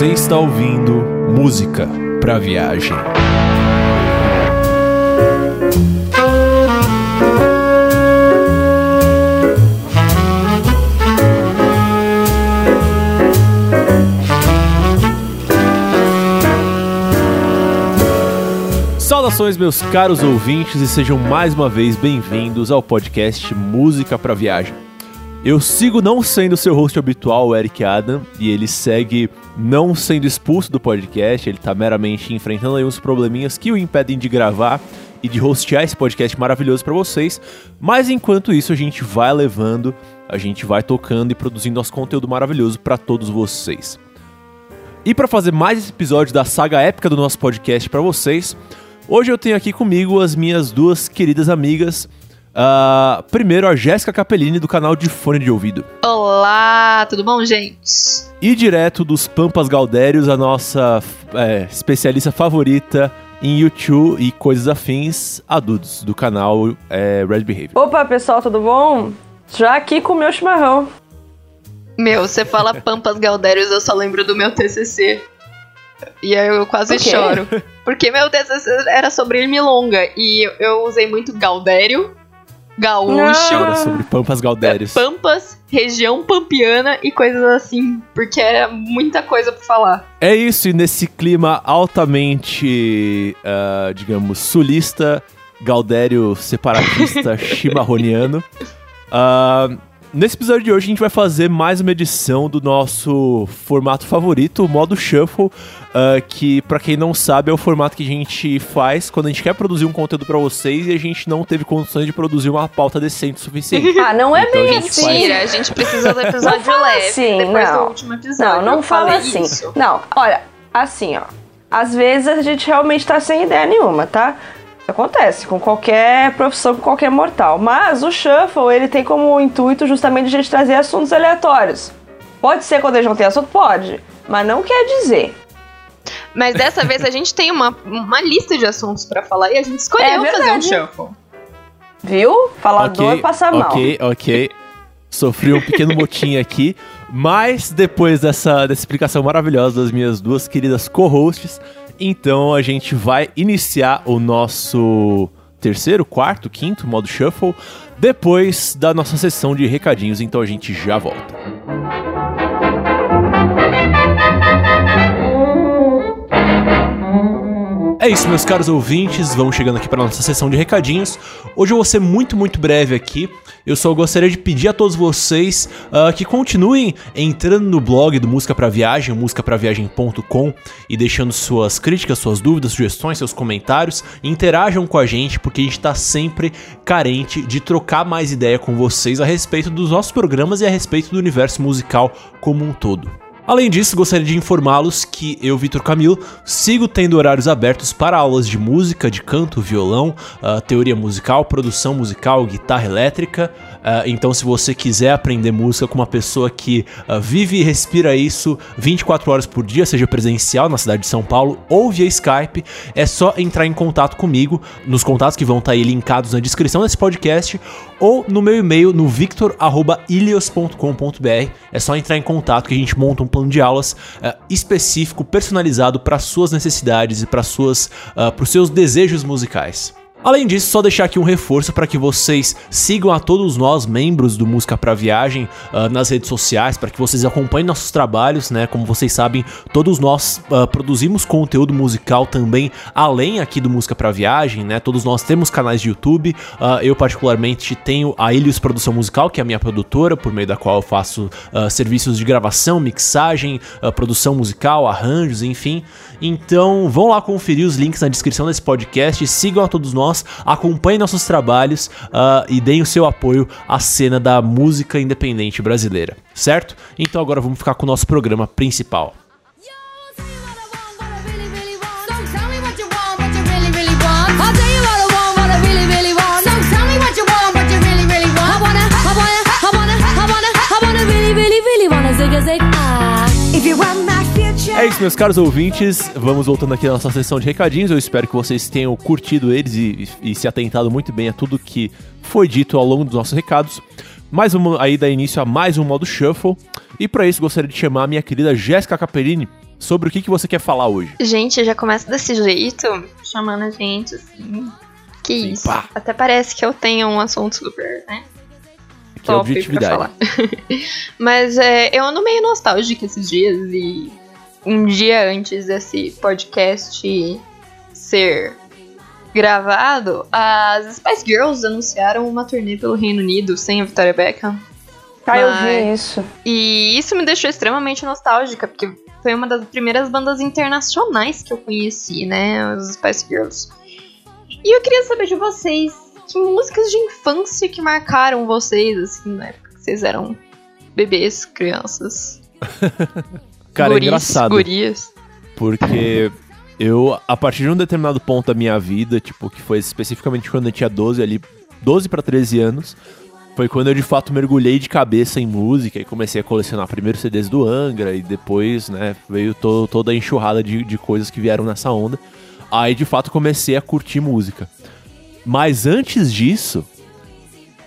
Você está ouvindo música para viagem. Saudações, meus caros ouvintes, e sejam mais uma vez bem-vindos ao podcast Música para Viagem. Eu sigo não sendo seu host habitual, o Eric Adam, e ele segue não sendo expulso do podcast, ele tá meramente enfrentando aí uns probleminhas que o impedem de gravar e de hostear esse podcast maravilhoso para vocês. Mas enquanto isso, a gente vai levando, a gente vai tocando e produzindo nosso conteúdo maravilhoso para todos vocês. E para fazer mais esse episódio da saga épica do nosso podcast para vocês, hoje eu tenho aqui comigo as minhas duas queridas amigas, Uh, primeiro, a Jéssica Capellini, do canal de Fone de Ouvido. Olá, tudo bom, gente? E direto dos Pampas Galdérios, a nossa é, especialista favorita em YouTube e coisas afins, a Dudes, do canal é, Red Behavior. Opa, pessoal, tudo bom? Já aqui com o meu chimarrão. Meu, você fala Pampas Galdérios, eu só lembro do meu TCC. E aí eu quase choro. Porque meu TCC era sobre Milonga e eu usei muito Galdério gaúcho. Era sobre Pampas Galdérios. Pampas, região pampiana e coisas assim, porque era muita coisa pra falar. É isso, e nesse clima altamente, uh, digamos, sulista, Galdério separatista chimarroniano. Uh, Nesse episódio de hoje a gente vai fazer mais uma edição do nosso formato favorito, o modo Shuffle, uh, que para quem não sabe é o formato que a gente faz quando a gente quer produzir um conteúdo para vocês e a gente não teve condições de produzir uma pauta decente o suficiente. Ah, não é então, bem assim. Mentira, a gente precisa do episódio leve assim, depois não. do último episódio. Não, não fala assim. Isso. Não, olha, assim, ó. Às vezes a gente realmente tá sem ideia nenhuma, tá? Acontece com qualquer profissão, com qualquer mortal. Mas o shuffle, ele tem como intuito justamente a gente trazer assuntos aleatórios. Pode ser quando a gente não tem assunto? Pode. Mas não quer dizer. Mas dessa vez a gente tem uma, uma lista de assuntos para falar e a gente escolheu é fazer um shuffle. Viu? Falador okay, passa mal. Ok, ok. Sofri um pequeno motim aqui. Mas depois dessa, dessa explicação maravilhosa das minhas duas queridas co-hosts, então a gente vai iniciar o nosso terceiro, quarto, quinto modo shuffle depois da nossa sessão de recadinhos. Então a gente já volta. É isso, meus caros ouvintes, vamos chegando aqui para nossa sessão de recadinhos. Hoje eu vou ser muito, muito breve aqui. Eu só gostaria de pedir a todos vocês uh, que continuem entrando no blog do Música para Viagem, musicapraviagem.com, e deixando suas críticas, suas dúvidas, sugestões, seus comentários. Interajam com a gente, porque a gente está sempre carente de trocar mais ideia com vocês a respeito dos nossos programas e a respeito do universo musical como um todo. Além disso, gostaria de informá-los que eu, Vitor Camilo, sigo tendo horários abertos para aulas de música, de canto, violão, uh, teoria musical, produção musical, guitarra elétrica. Uh, então, se você quiser aprender música com uma pessoa que uh, vive e respira isso 24 horas por dia, seja presencial na cidade de São Paulo ou via Skype, é só entrar em contato comigo nos contatos que vão estar aí linkados na descrição desse podcast ou no meu e-mail no victor@ilios.com.br. É só entrar em contato que a gente monta um plano de aulas uh, específico, personalizado para suas necessidades e para para os seus desejos musicais. Além disso, só deixar aqui um reforço para que vocês sigam a todos nós, membros do Música para Viagem, uh, nas redes sociais, para que vocês acompanhem nossos trabalhos, né? Como vocês sabem, todos nós uh, produzimos conteúdo musical também, além aqui do Música para Viagem, né? Todos nós temos canais de YouTube. Uh, eu, particularmente, tenho a Ilios Produção Musical, que é a minha produtora, por meio da qual eu faço serviços de gravação, mixagem, produção musical, arranjos, enfim. Então vão lá conferir os links na descrição desse podcast, sigam a todos nós, acompanhem nossos trabalhos uh, e deem o seu apoio à cena da música independente brasileira, certo? Então agora vamos ficar com o nosso programa principal. If you want é isso, meus caros ouvintes. Vamos voltando aqui na nossa sessão de recadinhos. Eu espero que vocês tenham curtido eles e, e, e se atentado muito bem a tudo que foi dito ao longo dos nossos recados. Mais um, aí dá início a mais um modo Shuffle. E para isso gostaria de chamar a minha querida Jéssica Capellini sobre o que, que você quer falar hoje. Gente, já começa desse jeito, chamando a gente assim. Que Sim, isso. pá. Até parece que eu tenho um assunto super, né? Que é top objetividade. pra falar. Mas é, eu ando meio nostálgica esses dias e um dia antes desse podcast ser gravado, as Spice Girls anunciaram uma turnê pelo Reino Unido sem a Victoria Beckham. Ah, eu vi isso. E isso me deixou extremamente nostálgica, porque foi uma das primeiras bandas internacionais que eu conheci, né? As Spice Girls. E eu queria saber de vocês, que músicas de infância que marcaram vocês, assim, na época que vocês eram bebês, crianças, Cara, é guris, engraçado. gurias. Porque eu, a partir de um determinado ponto da minha vida, tipo, que foi especificamente quando eu tinha 12 ali, 12 pra 13 anos, foi quando eu de fato mergulhei de cabeça em música e comecei a colecionar primeiro CDs do Angra e depois, né, veio to- toda a enxurrada de, de coisas que vieram nessa onda. Aí de fato comecei a curtir música. Mas antes disso,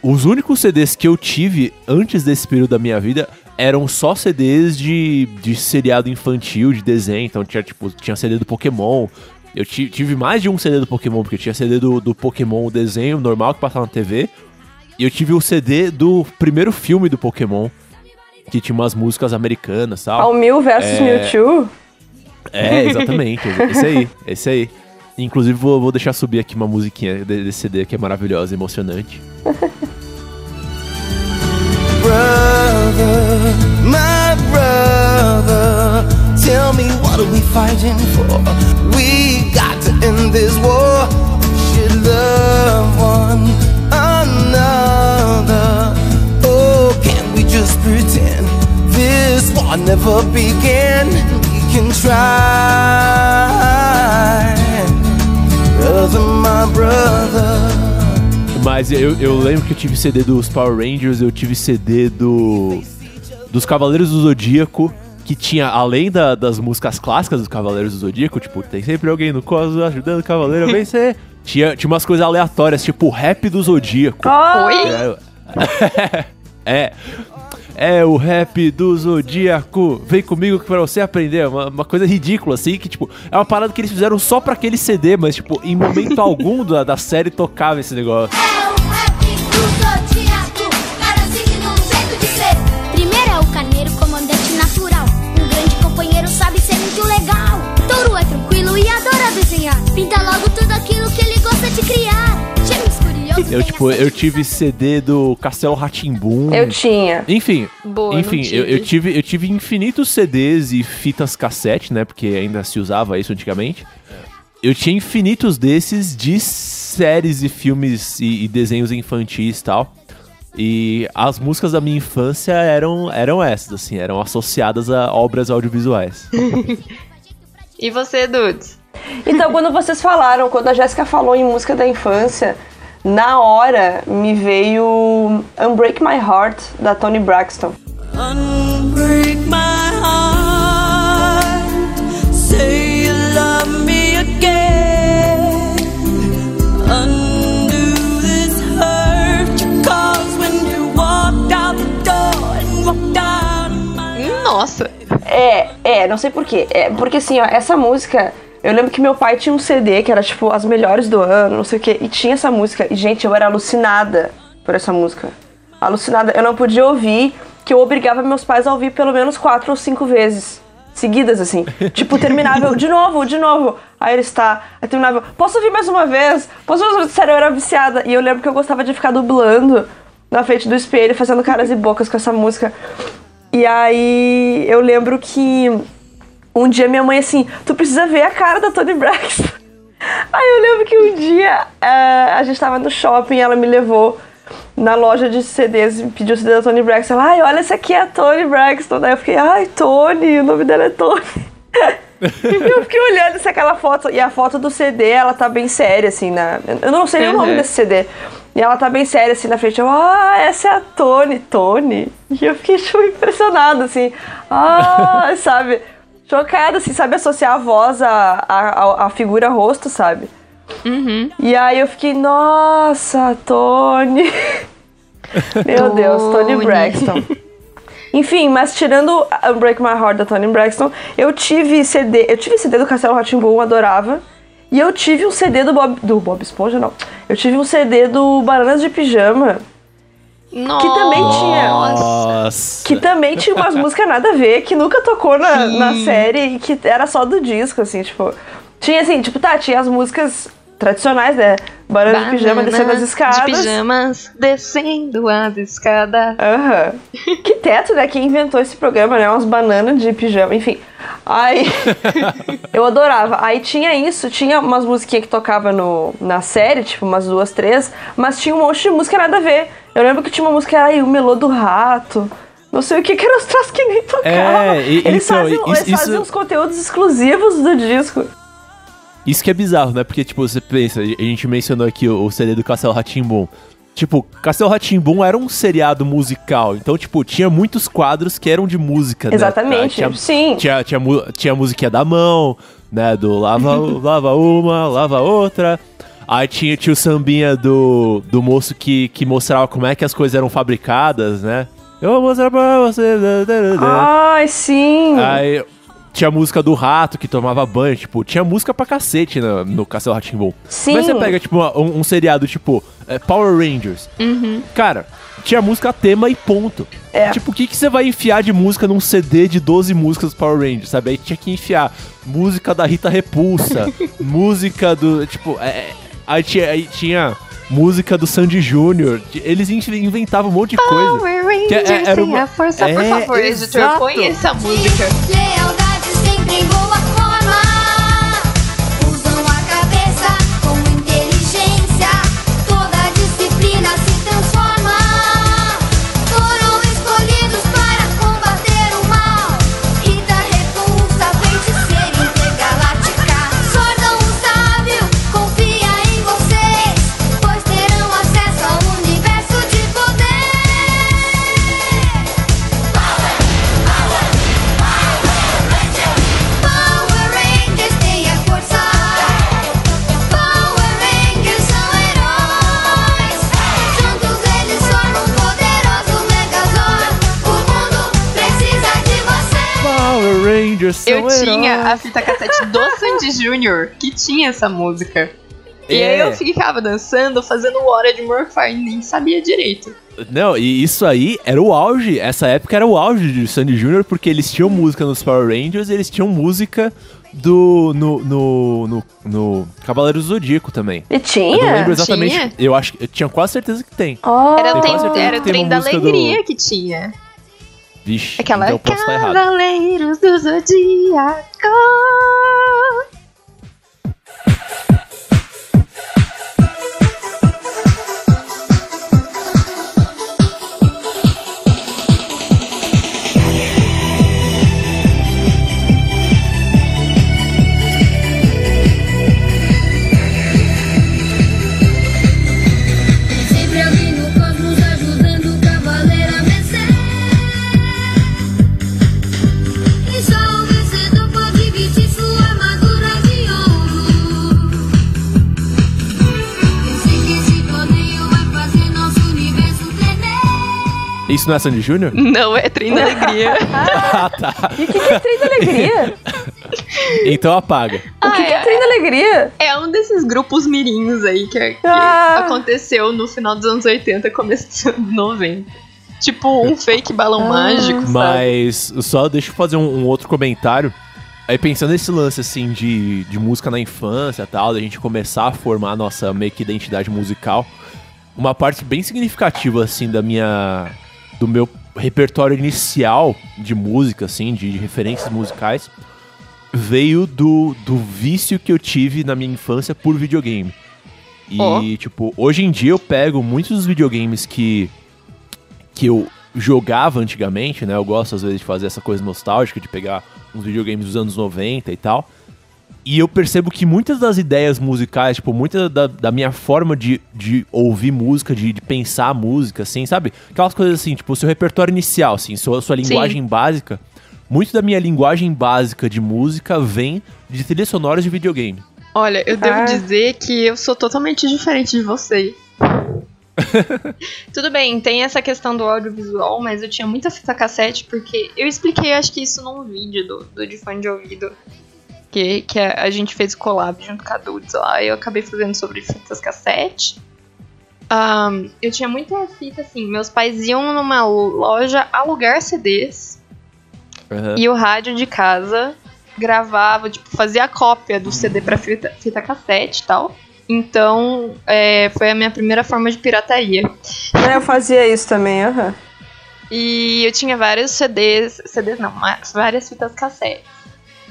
os únicos CDs que eu tive antes desse período da minha vida eram só CDs de, de seriado infantil, de desenho. Então tinha, tipo, tinha CD do Pokémon. Eu ti- tive mais de um CD do Pokémon, porque tinha CD do, do Pokémon, o desenho normal que passava na TV. E eu tive o CD do primeiro filme do Pokémon, que tinha umas músicas americanas e tal. Ao Mil versus É. Mewtwo. É, exatamente. esse aí, esse aí. Inclusive, vou, vou deixar subir aqui uma musiquinha de- desse CD que é maravilhosa, emocionante. my brother. Tell me what are we fighting for? We got to end this war. Should love one another. Oh, can we just pretend this war never began? We can try, brother, my brother. Mas eu, eu lembro que eu tive CD dos Power Rangers, eu tive CD do dos Cavaleiros do Zodíaco, que tinha, além da- das músicas clássicas dos Cavaleiros do Zodíaco, tipo, tem sempre alguém no cosmos ajudando o Cavaleiro a vencer. tinha, tinha umas coisas aleatórias, tipo, rap do Zodíaco. Oi? É. É o rap do Zodíaco. Vem comigo pra você aprender. Uma, uma coisa ridícula, assim, que, tipo, é uma parada que eles fizeram só pra aquele CD, mas, tipo, em momento algum da, da série tocava esse negócio. Eu, tipo, eu tive CD do Castelo Ratimbum. Eu tinha. Enfim, Boa, enfim, eu, eu tive. tive eu tive infinitos CDs e fitas cassete, né? Porque ainda se usava isso antigamente. Eu tinha infinitos desses de séries e filmes e, e desenhos infantis e tal. E as músicas da minha infância eram, eram essas, assim, eram associadas a obras audiovisuais. E você, Dudes? Então, quando vocês falaram, quando a Jéssica falou em música da infância, na hora me veio Unbreak My Heart, da Tony Braxton. Unbreak my heart. Say you love me again. Undo this hurt you caused when you walked out the door and walked out of my Nossa! É, é, não sei porquê. É, porque assim, ó, essa música. Eu lembro que meu pai tinha um CD que era tipo as melhores do ano, não sei o quê, e tinha essa música. E, gente, eu era alucinada por essa música. Alucinada. Eu não podia ouvir, que eu obrigava meus pais a ouvir pelo menos quatro ou cinco vezes. Seguidas, assim. tipo, terminava eu, de novo, de novo. Aí ele está. Aí terminava eu, posso ouvir mais uma vez? Posso ouvir? Sério, eu era viciada. E eu lembro que eu gostava de ficar dublando na frente do espelho, fazendo caras e bocas com essa música. E aí eu lembro que um dia minha mãe assim, tu precisa ver a cara da Tony Braxton. Aí eu lembro que um dia eh, a gente tava no shopping, ela me levou na loja de CDs e pediu o CD da Tony Braxton. Ela, ai, olha, essa aqui é a Tony Braxton. Daí eu fiquei, ai, Tony, o nome dela é Tony. eu fiquei olhando se aquela foto. E a foto do CD, ela tá bem séria, assim, na. Eu não sei nem o nome Uhum. desse CD. E ela tá bem séria assim na frente. Eu, ah, essa é a Tony, Tony. E eu fiquei tipo, impressionada, assim. Ah, sabe? Chocada, assim, sabe? Associar a voz à, à, à figura rosto, sabe? Uhum. E aí eu fiquei, nossa, Tony. Meu Deus, Tony. Braxton. Enfim, mas tirando Unbreak My Heart da Tony Braxton, eu tive CD, eu tive CD do Castelo Ratimbum, adorava. E eu tive um CD do Bob, do Bob Esponja, não. Eu tive um CD do Bananas de Pijama, Nossa. também tinha. Nossa. que também tinha umas músicas nada a ver, que nunca tocou na, na série e que era só do disco, assim, tipo. Tinha assim, tipo, tá, tinha as músicas tradicionais, né? Bananas de Pijama descendo as escadas. De pijamas descendo as escadas. Aham. Que teto, né? Quem inventou esse programa, né? Umas bananas de pijama, enfim. Aí. eu adorava. Aí tinha isso, tinha umas musiquinhas que tocava no, na série, tipo umas duas, três, mas tinha um monte de música nada a ver. Eu lembro que tinha uma música aí, o Melô do Rato. Não sei o que, que eram os troços que nem tocavam. É, e- eles então, isso- eles faziam isso- os conteúdos exclusivos do disco. Isso que é bizarro, né? Porque, tipo, você pensa, a gente mencionou aqui o, o CD do Castelo Ratimbum. Tipo, Castelo Ratimbum era um seriado musical, então, tipo, tinha muitos quadros que eram de música, né? Exatamente, Tinha, sim. Tinha, tinha, tinha a musiquinha da mão, né? Do lava, lava uma, lava outra. Aí tinha, tinha o sambinha do, do moço que, que mostrava como é que as coisas eram fabricadas, né? Eu vou mostrar pra você. Ai, sim. Aí tinha música do rato que tomava banho, tipo, tinha música pra cacete no, no Castelo Ratimbum. Sim. Mas você pega, tipo, um, um seriado tipo é, Power Rangers. Cara, tinha música tema e ponto. É. Tipo, o que, que você vai enfiar de música num CD de 12 músicas dos Power Rangers, sabe? Aí tinha que enfiar música da Rita Repulsa, música do. Tipo, é, é, aí, tinha, aí tinha música do Sandy Júnior. Eles in- inventavam um monte de coisa. Power Rangers Que é- era uma- a força. Por É, favor, editor, põe essa música. Tengo tinha a fita cassete do Sandy Júnior que tinha essa música. E É. aí eu ficava dançando, fazendo hora de Morphy, nem sabia direito. Não, e isso aí era o auge. Essa época era o auge de Sandy Jr., porque eles tinham música nos Power Rangers e eles tinham música do. no. no. no, no Cavaleiros do Zodíaco também. E Eu não lembro tinha? exatamente. Tinha? Eu acho que. Eu tinha quase certeza que tem. Oh, Era, tem- era que o trem da música do- alegria que tinha. Vixe, Aquela então eu posso estar errado. Cavaleiros do Zodíaco. Isso não é Sandy Jr.? Não, é trem da alegria. ah, tá. E o que, que é trem da alegria? Então apaga. O que, que é trem da alegria? É um desses grupos mirinhos aí que, que Ah. aconteceu no final dos anos 80, começo dos anos 90. Tipo um fake balão mágico, sabe? Mas só deixa eu fazer um, um outro comentário. Aí pensando nesse lance assim de, de música na infância e tal, da gente começar a formar a nossa meio que identidade musical, uma parte bem significativa assim da minha do meu repertório inicial de música assim, de, de referências musicais, veio do, do vício que eu tive na minha infância por videogame. E Ó. tipo, hoje em dia eu pego muitos dos videogames que que eu jogava antigamente, né? Eu gosto às vezes de fazer essa coisa nostálgica, de pegar uns videogames dos anos 90 e tal. E eu percebo que muitas das ideias musicais, tipo, muita da, da minha forma de, de ouvir música, de, de pensar música, assim, sabe? Aquelas coisas assim, tipo, o seu repertório inicial, assim, sua, sua linguagem básica. Muito da minha linguagem básica de música vem de trilhas sonoras de videogame. Olha, eu devo Ah. dizer que eu sou totalmente diferente de você. Tudo bem, tem essa questão do audiovisual, mas eu tinha muita fita cassete, porque eu expliquei, acho que isso num vídeo do, do de fone de ouvido. Que, que a, a gente fez collab junto com a Dudes lá, e eu acabei fazendo sobre fitas cassete. Ahn, eu tinha muita fita assim, meus pais iam numa loja alugar CDs Aham. e o rádio de casa gravava, tipo, fazia a cópia do CD pra fita, fita cassete e tal. Então, é, foi a minha primeira forma de pirataria. É, eu fazia isso também, aham. E eu tinha vários CDs, CDs não, mas várias fitas cassete.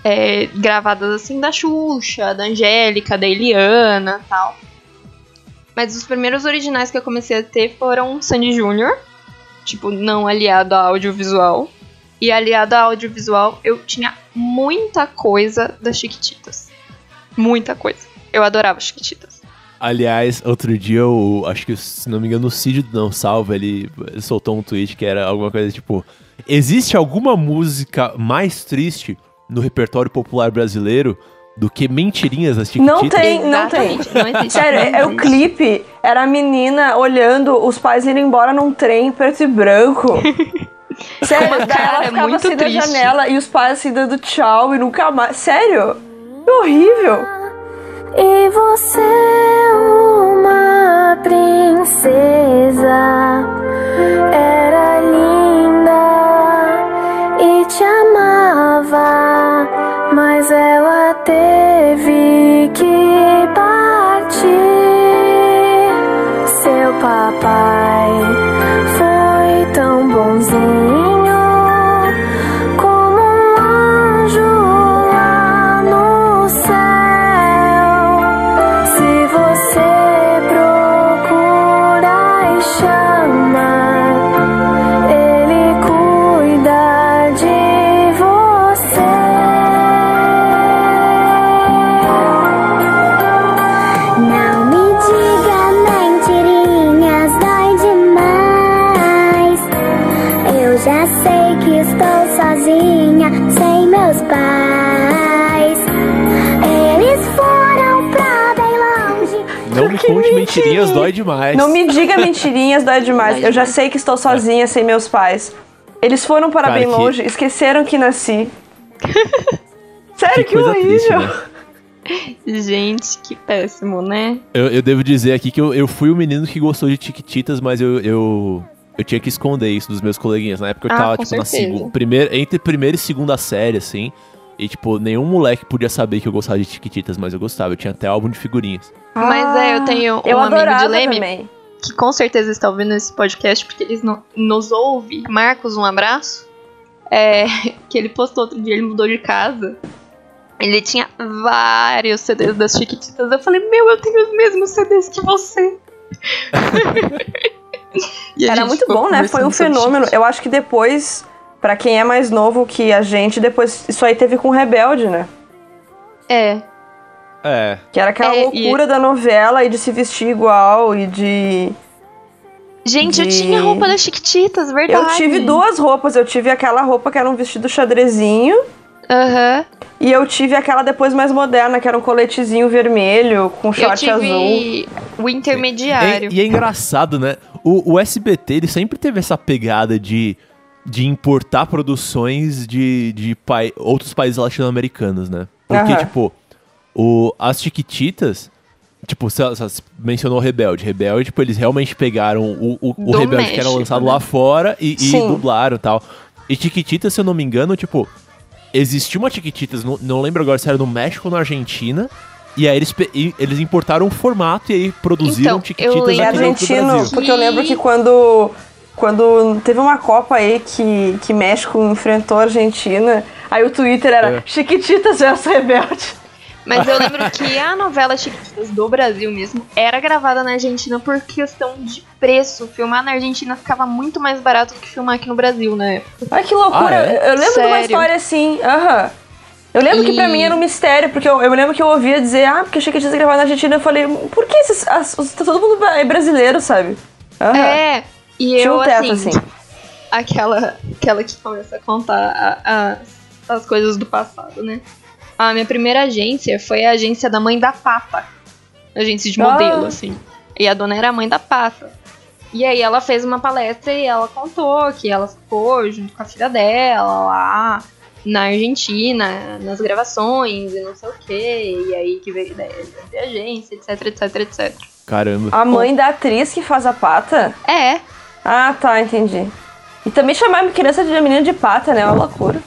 É, gravadas assim da Xuxa, da Angélica, da Eliana tal. Mas os primeiros originais que eu comecei a ter foram Sandy Júnior, tipo, não aliado a audiovisual. E aliado a audiovisual, eu tinha muita coisa das Chiquititas. Muita coisa. Eu adorava Chiquititas. Aliás, outro dia, eu acho que, se não me engano, o Cid Não Salva, ele soltou um tweet que era alguma coisa tipo: Existe alguma música mais triste no repertório popular brasileiro do que Mentirinhas das Chiquititas? Não tem, não tem. Não existe. Sério, não é, o clipe era a menina olhando os pais indo embora num trem preto e branco. Sério, Com uma daí ela cara ficava muito assim triste. da janela e os pais assim dando tchau e nunca mais. Sério? Que horrível. E você é uma princesa Era Mas ela teve conte mentirinha. mentirinhas, dói demais. Não me diga mentirinhas, dói demais. Dói Eu já sei que estou sozinha, sem meus pais. Eles foram para Cara, bem que- longe, esqueceram que nasci. Sério, que, coisa horrível. triste, né? Gente, que péssimo, né? Eu, eu devo dizer aqui que eu, eu fui o menino que gostou de Chiquititas, mas eu, eu, eu tinha que esconder isso dos meus coleguinhas. Na época eu Ah, tava, com tipo, na certeza. segunda. Primeira, entre primeira e segunda série, assim. E, tipo, nenhum moleque podia saber que eu gostava de Chiquititas, mas eu gostava. Eu tinha até álbum de figurinhas. Mas é, eu tenho um Ah, eu amigo de Leme também. que com certeza está ouvindo esse podcast porque eles no- nos ouve. Marcos, um abraço. É, que ele postou outro dia, ele mudou de casa. Ele tinha vários CDs das Chiquititas. Eu falei, meu, eu tenho os mesmos CDs que você. E a Era muito bom, né? Foi um fenômeno. Eu acho que depois, pra quem é mais novo que a gente, depois isso aí teve com Rebelde, né? É, É. Que era aquela É, e- loucura da novela e de se vestir igual e de. Gente, eu De- tinha roupa das Chiquititas, verdade. Eu tive duas roupas. Eu tive aquela roupa que era um vestido xadrezinho. Aham. E eu tive aquela depois mais moderna, que era um coletezinho vermelho com Eu short azul. tive o intermediário. E, e é engraçado, né? O, o SBT, ele sempre teve essa pegada de, de importar produções de, de pai, outros países latino-americanos, né? Porque, Aham. tipo, o, as Chiquititas... Tipo, você, você mencionou o Rebelde. Rebelde, tipo, eles realmente pegaram o, o, o Rebelde que era México, lançado né? lá fora e, e dublaram e tal. E Chiquititas, se eu não me engano, tipo... Existiu uma Chiquititas, não, não lembro agora se era no México ou na Argentina... E aí eles, eles importaram o formato e aí produziram Então, Chiquititas É aqui dentro do argentino, Brasil. porque eu lembro que quando, quando teve uma Copa aí que, que México enfrentou a Argentina, aí o Twitter era É. Chiquititas versus Rebelde. Mas eu lembro que a novela Chiquititas do Brasil mesmo era gravada na Argentina por questão de preço. Filmar na Argentina ficava muito mais barato do que filmar aqui no Brasil na época. Ai, que loucura. Ah, é? Eu lembro de uma Sério? história assim, aham. Eu lembro que pra E- mim era um mistério, porque eu, eu me lembro que eu ouvia dizer, ah, porque Chiquititas gravado na Argentina. Eu falei, por que esses, as, os- todo mundo é brasileiro, sabe? Aham. É, e Tinha eu, um teto, assim, assim. aquela, aquela que começa a contar a- a- as coisas do passado, né? A minha primeira agência foi a agência da mãe da Pata. Agência de Ah. modelo, assim. E a dona era a mãe da Pata. E aí ela fez uma palestra e ela contou que ela ficou junto com a filha dela lá na Argentina, nas gravações e não sei o quê. E aí que veio a ideia de abrir agência, etc, etc, etc. Caramba. A mãe da atriz que faz a pata? É, Ah, tá, entendi. E também chamar criança de menina de pata, né? É uma loucura.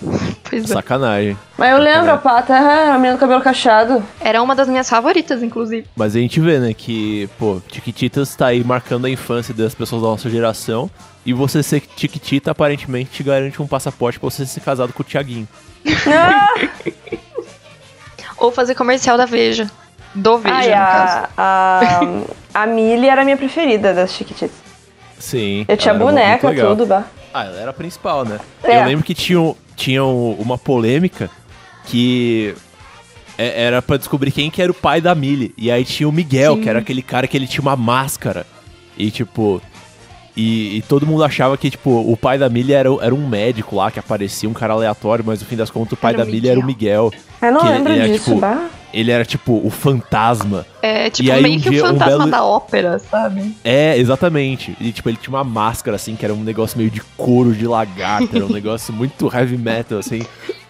pois é. Sacanagem. Mas eu lembro a pata, a menina do cabelo cacheado. Era uma das minhas favoritas, inclusive. Mas a gente vê, né, que, pô, Tiquititas tá aí marcando a infância das pessoas da nossa geração. E você ser Tiquitita aparentemente te garante um passaporte pra você ser casado com o Tiaguinho. Ah, Ou fazer comercial da Veja. Do Veja, ai, no caso. a, a, a Millie era a minha preferida das Chiquititas. Sim. Eu tinha boneca, tudo, bah. Ah, ela era a principal, né? É. Eu lembro que tinha, um- tinha um- uma polêmica que é- era pra descobrir quem que era o pai da Millie. E aí tinha o Miguel, que era aquele cara que ele tinha uma máscara. E tipo. E, e todo mundo achava que, tipo, o pai da Millie era, era um médico lá que aparecia, um cara aleatório, mas no fim das contas o pai Era da Millie era o Miguel. Eu não Que lembro ele era, disso, tipo, bah. Ele era, tipo, o fantasma. É tipo E aí, meio um que dia, o um fantasma belo- da ópera, sabe? É, exatamente. E, tipo, ele tinha uma máscara, assim, que era um negócio meio de couro de lagarto. Era um negócio muito heavy metal, assim.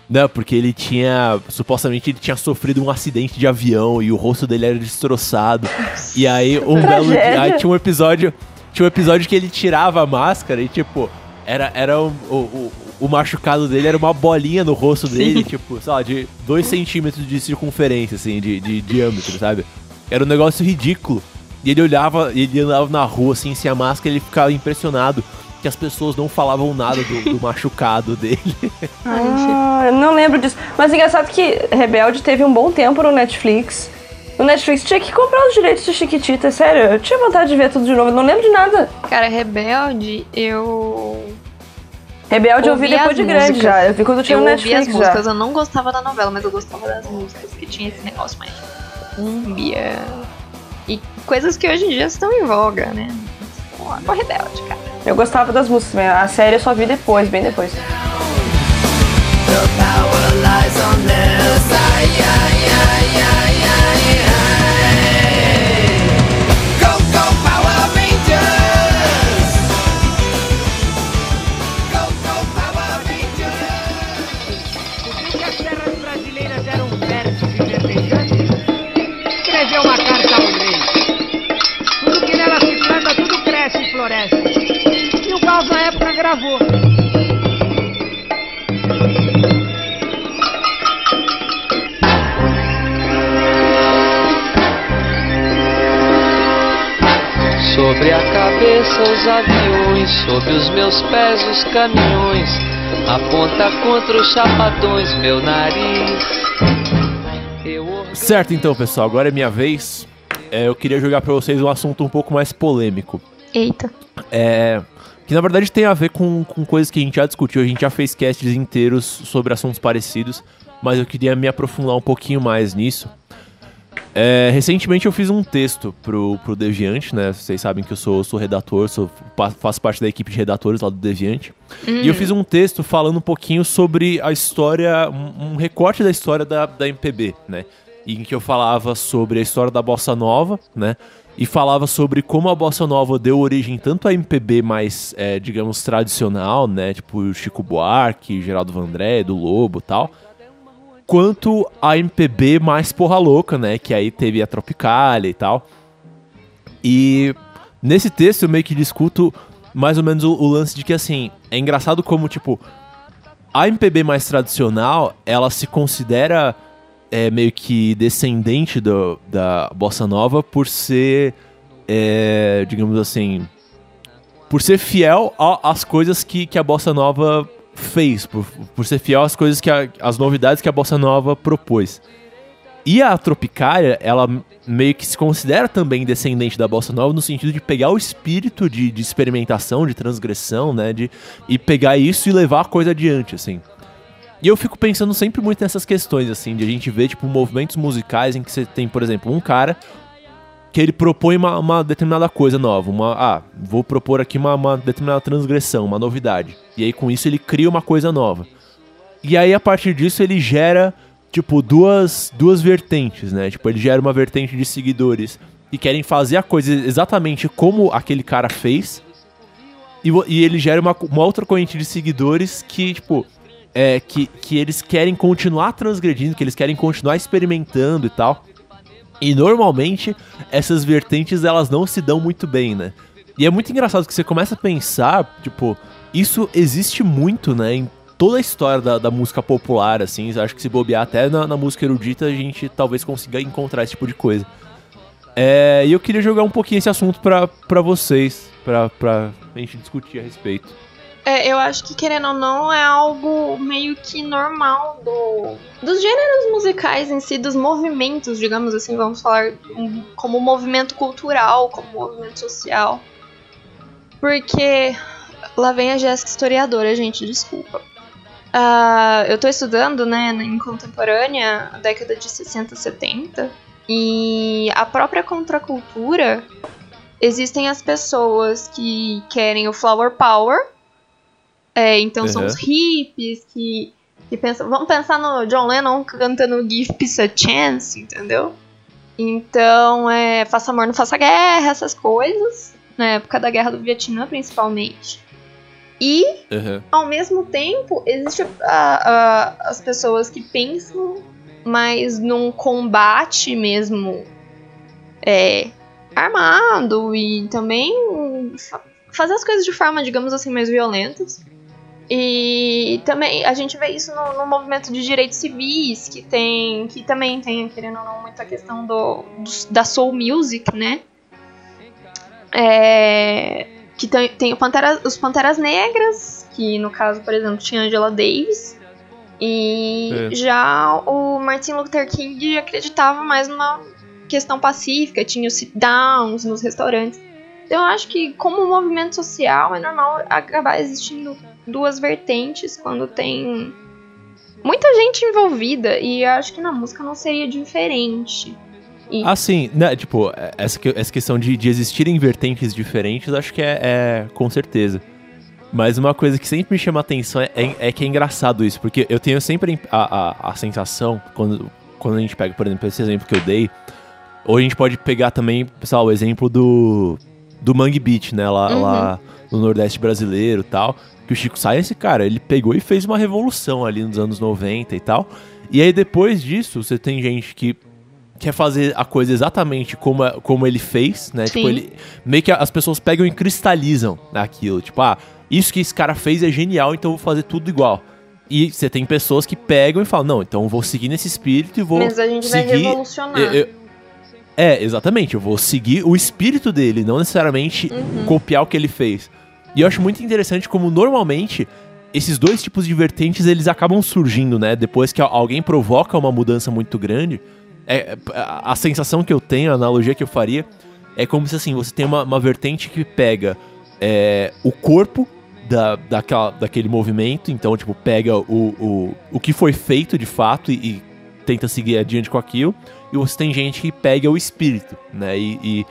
Não, porque ele tinha. Supostamente ele tinha sofrido um acidente de avião e o rosto dele era destroçado. E aí, um belo dia. Aí tinha um episódio. Tinha um episódio que ele tirava a máscara e, tipo, era, era um- o, o, o machucado dele era uma bolinha no rosto dele, tipo, sei lá, de 2 centímetros de circunferência, assim, de, de diâmetro, sabe? Era um negócio ridículo. E ele olhava, ele andava na rua, assim, sem a máscara, ele ficava impressionado que as pessoas não falavam nada do, do machucado dele. Ah, eu não lembro disso. Mas é engraçado que Rebelde teve um bom tempo no Netflix. No Netflix tinha que comprar os direitos de Chiquitita, sério. Eu tinha vontade de ver tudo de novo, eu não lembro de nada. Cara, Rebelde, eu. Rebelde Ouvi depois de grande músicas. já. Eu vi quando tinha Eu ouvi Netflix as já. músicas, eu não gostava da novela, mas eu gostava das músicas, que tinha esse negócio mais cumbia. E coisas que hoje em dia estão em voga, né? Pô, Rebelde, cara. Eu gostava das músicas, mas a série eu só vi depois, bem depois. Go, sob os meus pés os caminhões, aponta contra os chapadões meu nariz. Certo, então, pessoal, agora é minha vez. É, eu queria jogar pra vocês um assunto um pouco mais polêmico. Eita. É. Que na verdade tem a ver com, com coisas que a gente já discutiu, a gente já fez casts inteiros sobre assuntos parecidos, mas eu queria me aprofundar um pouquinho mais nisso. É, recentemente eu fiz um texto pro, pro Deviante, né? Vocês sabem que eu sou, sou redator, sou, faço parte da equipe de redatores lá do Deviante. E eu fiz um texto falando um pouquinho sobre a história, um, um recorte da história da, da MPB, né? Em que eu falava sobre a história da Bossa Nova, né? E falava sobre como a Bossa Nova deu origem tanto à MPB mais, é, digamos, tradicional, né? Tipo Chico Buarque, Geraldo Vandré, do Lobo e tal quanto a MPB mais porra louca, né? Que aí teve a Tropicália e tal. E nesse texto eu meio que discuto mais ou menos o, o lance de que, assim, é engraçado como, tipo, a MPB mais tradicional, ela se considera é, meio que descendente do, da Bossa Nova por ser, é, digamos assim, por ser fiel às coisas que, que a Bossa Nova fez, por, por ser fiel às coisas que a- as novidades que a Bossa Nova propôs. E a Tropicália, ela meio que se considera também descendente da Bossa Nova no sentido de pegar o espírito de, de experimentação, de transgressão, né, de, e pegar isso e levar a coisa adiante, assim. E eu fico pensando sempre muito nessas questões, assim, de a gente ver, tipo, movimentos musicais em que você tem, por exemplo, um cara que ele propõe uma, uma determinada coisa nova. Uma, ah, vou propor aqui uma, uma determinada transgressão, uma novidade. E aí, com isso, ele cria uma coisa nova. E aí, a partir disso, ele gera, tipo, duas, duas vertentes, né? Tipo, ele gera uma vertente de seguidores que querem fazer a coisa exatamente como aquele cara fez. E, e ele gera uma, uma outra corrente de seguidores que, tipo, é, que, que eles querem continuar transgredindo, que eles querem continuar experimentando e tal. E normalmente essas vertentes elas não se dão muito bem, né? E é muito engraçado que você começa a pensar, tipo, isso existe muito, né? Em toda a história da, da música popular, assim. Acho que se bobear até na, na música erudita, a gente talvez consiga encontrar esse tipo de coisa. É, e eu queria jogar um pouquinho esse assunto pra, pra vocês, pra, pra gente discutir a respeito. É, eu acho que, querendo ou não, é algo meio que normal do, dos gêneros musicais em si, dos movimentos, digamos assim, vamos falar como movimento cultural, como movimento social. Porque lá vem a Jéssica historiadora, gente, desculpa. Ah, eu tô estudando, né, em contemporânea, a década de 60, 70, e a própria contracultura, existem as pessoas que querem o flower power, é, então são Uhum. os hippies que, que pensam. Vamos pensar no John Lennon cantando Give Peace a Chance, entendeu? Então, é, faça amor, não faça guerra, essas coisas. Na época da guerra do Vietnã, principalmente. E, Uhum. ao mesmo tempo, existe a- a- as pessoas que pensam mais num combate mesmo é, armado e também fa- fazer as coisas de forma, digamos assim, mais violentas. E também a gente vê isso no, no movimento de direitos civis, que tem. que também tem, querendo ou não, muita questão do, dos- da soul music, né? É, que tem, tem Pantera- os Panteras Negras, que no caso, por exemplo, tinha Angela Davis. E É. já o Martin Luther King acreditava mais numa questão pacífica, tinha os sit-downs nos restaurantes. Então eu acho que como movimento social é normal acabar existindo duas vertentes quando tem muita gente envolvida e eu acho que na música não seria diferente. E Assim, né, tipo, essa, que- essa questão de, de existirem vertentes diferentes, acho que é, é com certeza. Mas uma coisa que sempre me chama a atenção é, é- é que é engraçado isso, porque eu tenho sempre a, a, a sensação, quando, quando a gente pega, por exemplo, esse exemplo que eu dei, ou a gente pode pegar também, pessoal, o exemplo do, do Mangue Beach, né, lá, Uhum. lá no Nordeste brasileiro e tal, que o Chico Science, cara, ele pegou e fez uma revolução ali nos anos 90 e tal, e aí depois disso, você tem gente que quer fazer a coisa exatamente como, a- como ele fez, né? Sim. Tipo, ele meio que as pessoas pegam e cristalizam aquilo, tipo, ah, isso que esse cara fez é genial, então eu vou fazer tudo igual. E você tem pessoas que pegam e falam, não, então eu vou seguir nesse espírito e vou mas a gente vai seguir revolucionar. eu- eu- é, exatamente. Eu vou seguir o espírito dele, não necessariamente Uhum. copiar o que ele fez. E eu acho muito interessante como normalmente esses dois tipos de vertentes eles acabam surgindo, né? Depois que alguém provoca uma mudança muito grande. É, a, sensação que eu tenho, a analogia que eu faria, é como se assim, você tem uma, uma vertente que pega é, o corpo da, daquela, daquele movimento, então, tipo, pega o, o, o que foi feito de fato e, e tenta seguir adiante com aquilo. E você tem gente que pega o espírito, né? E, e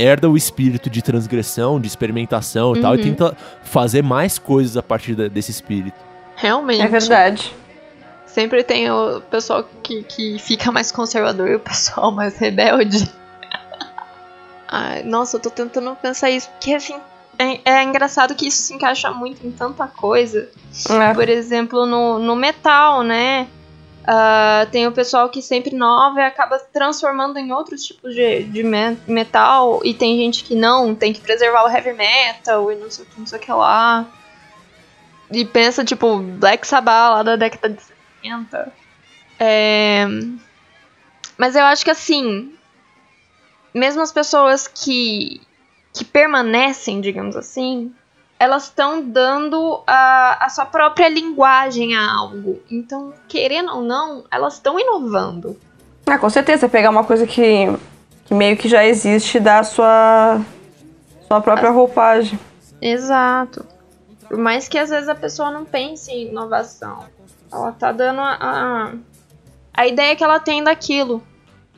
herda o espírito de transgressão, de experimentação e tal, e Uhum. tenta fazer mais coisas a partir da- desse espírito. Realmente. É verdade. Sempre tem o pessoal que, que fica mais conservador e o pessoal mais rebelde. Ai, nossa, eu tô tentando pensar isso, porque assim, é, é engraçado que isso se encaixa muito em tanta coisa. É. Por exemplo, no, no metal, né? Ah, tem o pessoal que sempre nova e acaba transformando em outros tipos de, de me- metal. E tem gente que não, tem que preservar o heavy metal e não sei o que, não sei o que lá. E pensa, tipo, Black Sabbath lá da década de 60. É... Mas eu acho que assim, mesmo as pessoas que, que permanecem, digamos assim, elas estão dando a, a sua própria linguagem a algo. Então, querendo ou não, elas estão inovando. Ah, com certeza, pegar uma coisa que, que meio que já existe e dar a sua, sua própria roupagem. Exato. Por mais que às vezes a pessoa não pense em inovação. Ela tá dando a, a, a ideia que ela tem daquilo.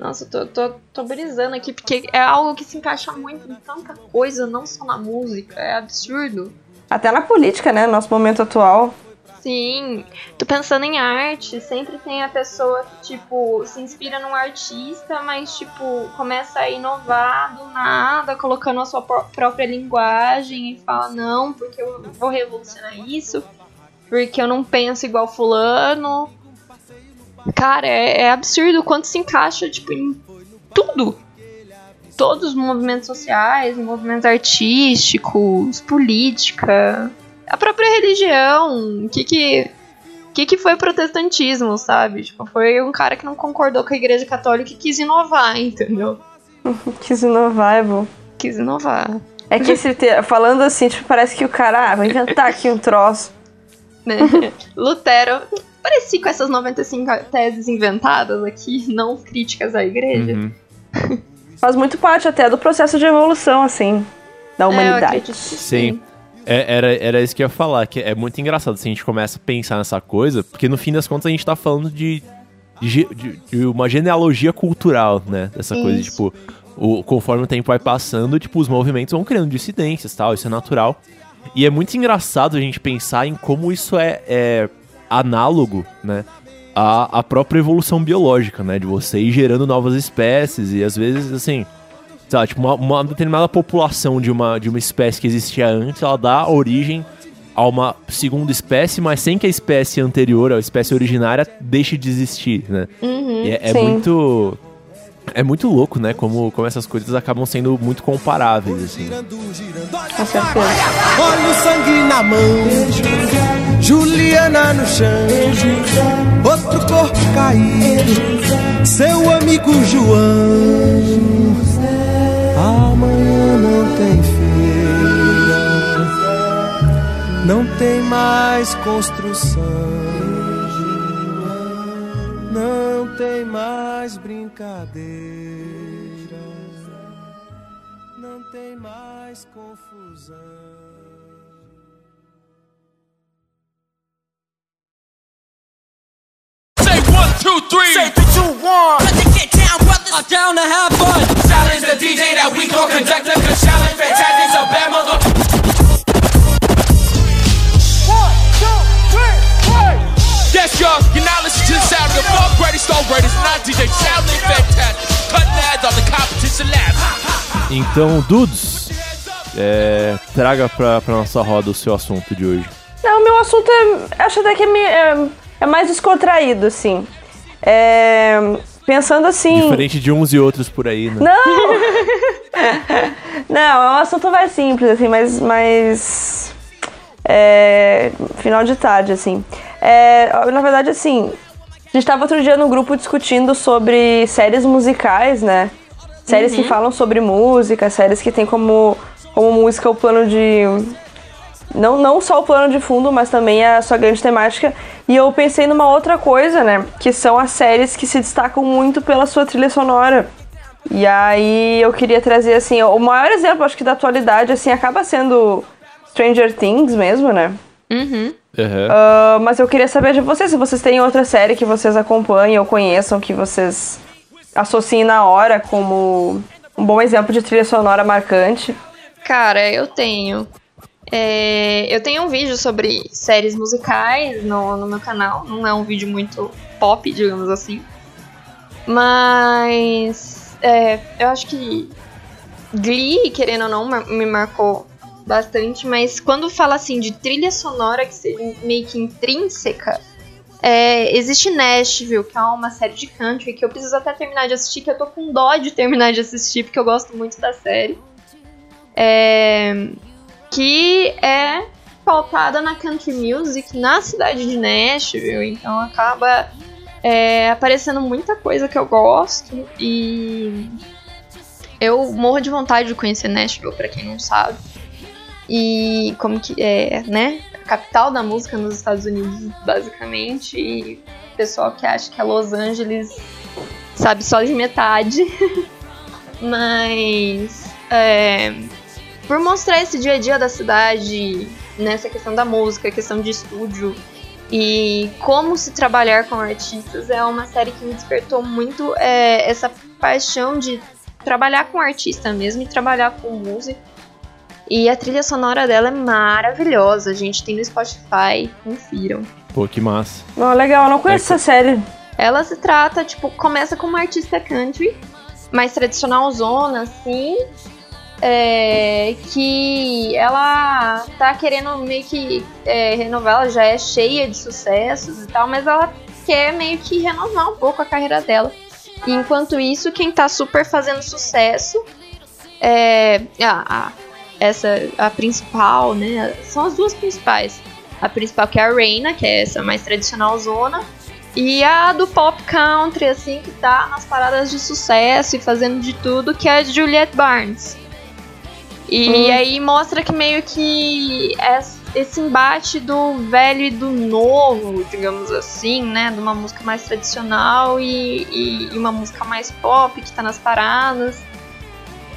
Nossa, tô, tô, tô brisando aqui, porque é algo que se encaixa muito em tanta coisa, não só na música. É absurdo. Até na política, né? Nosso momento atual. Sim, tô pensando em arte, sempre tem a pessoa que, tipo, se inspira num artista, mas, tipo, começa a inovar do nada, colocando a sua pró- própria linguagem e fala, não, porque eu vou revolucionar isso, porque eu não penso igual fulano. Cara, é, é absurdo o quanto se encaixa, tipo, em tudo. Todos os movimentos sociais, movimentos artísticos, política, a própria religião, o que que, o que que foi protestantismo, sabe? Tipo, foi um cara que não concordou com a igreja católica e quis inovar, entendeu? Quis inovar, é bom. Quis inovar. É que esse te- falando assim, tipo, parece que o cara, ah, vou inventar aqui um troço. Lutero, pareci com essas 95 teses inventadas aqui, não críticas à igreja. Uhum. Faz muito parte até do processo de evolução, assim, da É, humanidade. acredito que Sim. É, era, era isso que eu ia falar, que é muito engraçado se a gente começa a pensar nessa coisa, porque no fim das contas a gente tá falando de, de, de- de uma genealogia cultural, né? Dessa coisa, Isso. tipo, o, conforme o tempo vai passando, tipo, os movimentos vão criando dissidências tal, isso é natural. E é muito engraçado a gente pensar em como isso é, é análogo, né? À, à própria evolução biológica, né? De você ir gerando novas espécies e às vezes, assim, sei lá, tipo, uma, uma determinada população de uma, de uma espécie que existia antes, ela dá origem a uma segunda espécie, mas sem que a espécie anterior, a espécie originária, deixe de existir, né? Uhum. E é, é muito... É muito louco, né? Como, como essas coisas acabam sendo muito comparáveis, assim. Com certeza. Olha o sangue na mão, Juliana no chão, outro corpo caído, seu amigo João. Amanhã não tem feira, não tem mais construção, não tem mais brincadeira, não tem mais confusão. Say one, two, three. Say three, two, one. Let's get down, brothers. I'm down to have fun. Challenge the DJ that we gon' conduct a good challenge. Fantastic, so bad mother. Yes, y'all. You're now listening to the sound of the four greatest, all greatest, not DJ Fantastic. Cutting ads on the competition lab. Então, Dudes, é, traga pra, pra nossa roda o seu assunto de hoje. Não, meu assunto é. Acho até que é, é, é mais descontraído, assim. É, pensando assim. Diferente de uns e outros por aí, né? Não! Não, é um assunto mais simples, assim, mais. mais é, final de tarde, assim. É, na verdade, assim, a gente tava outro dia no grupo discutindo sobre séries musicais, né? Séries que falam sobre música, séries que tem como, como música o plano de. Não, não só o plano de fundo, mas também a sua grande temática. E eu pensei numa outra coisa, né? Que são as séries que se destacam muito pela sua trilha sonora. E aí eu queria trazer, assim, o maior exemplo, acho que da atualidade, assim, acaba sendo Stranger Things mesmo, né? Uhum. Aham. Ah, mas eu queria saber de vocês, se vocês têm outra série que vocês acompanham ou conheçam, que vocês associem na hora como um bom exemplo de trilha sonora marcante. Cara, eu tenho. É, eu tenho um vídeo sobre séries musicais no, no meu canal. Não é um vídeo muito pop, digamos assim. Mas é, eu acho que Glee, querendo ou não, me marcou bastante. Mas quando fala assim de trilha sonora que seja meio que intrínseca, é, existe Nashville, que é uma série de country que eu preciso até terminar de assistir, que eu tô com dó de terminar de assistir, porque eu gosto muito da série. É, que é pautada na country music na cidade de Nashville, então acaba é, aparecendo muita coisa que eu gosto e eu morro de vontade de conhecer Nashville, pra quem não sabe. E como que é, né? A capital da música nos Estados Unidos, basicamente. E o pessoal que acha que é Los Angeles sabe só de metade. Mas é, por mostrar esse dia a dia da cidade, nessa questão da música, questão de estúdio, E como se trabalhar com artistas é uma série que me despertou muito é, essa paixão de trabalhar com artista mesmo e trabalhar com música. E a trilha sonora dela é maravilhosa, a gente tem no Spotify, confiram. Pô, que massa. Oh, legal, eu não conheço É, essa série. Ela se trata, tipo, começa com uma artista country, mais tradicional zona, assim, é, que ela tá querendo meio que é, renovar, ela já é cheia de sucessos e tal, mas ela quer meio que renovar um pouco a carreira dela. E enquanto isso, quem tá super fazendo sucesso é a, a- essa a principal, né? São as duas principais. A principal que é a Reina, que é essa mais tradicional zona, e a do pop country, assim, que tá nas paradas de sucesso e fazendo de tudo, que é a Juliette Barnes. E Hum. aí mostra que meio que es- esse embate do velho e do novo, digamos assim, né? De uma música mais tradicional e, e- e uma música mais pop que tá nas paradas.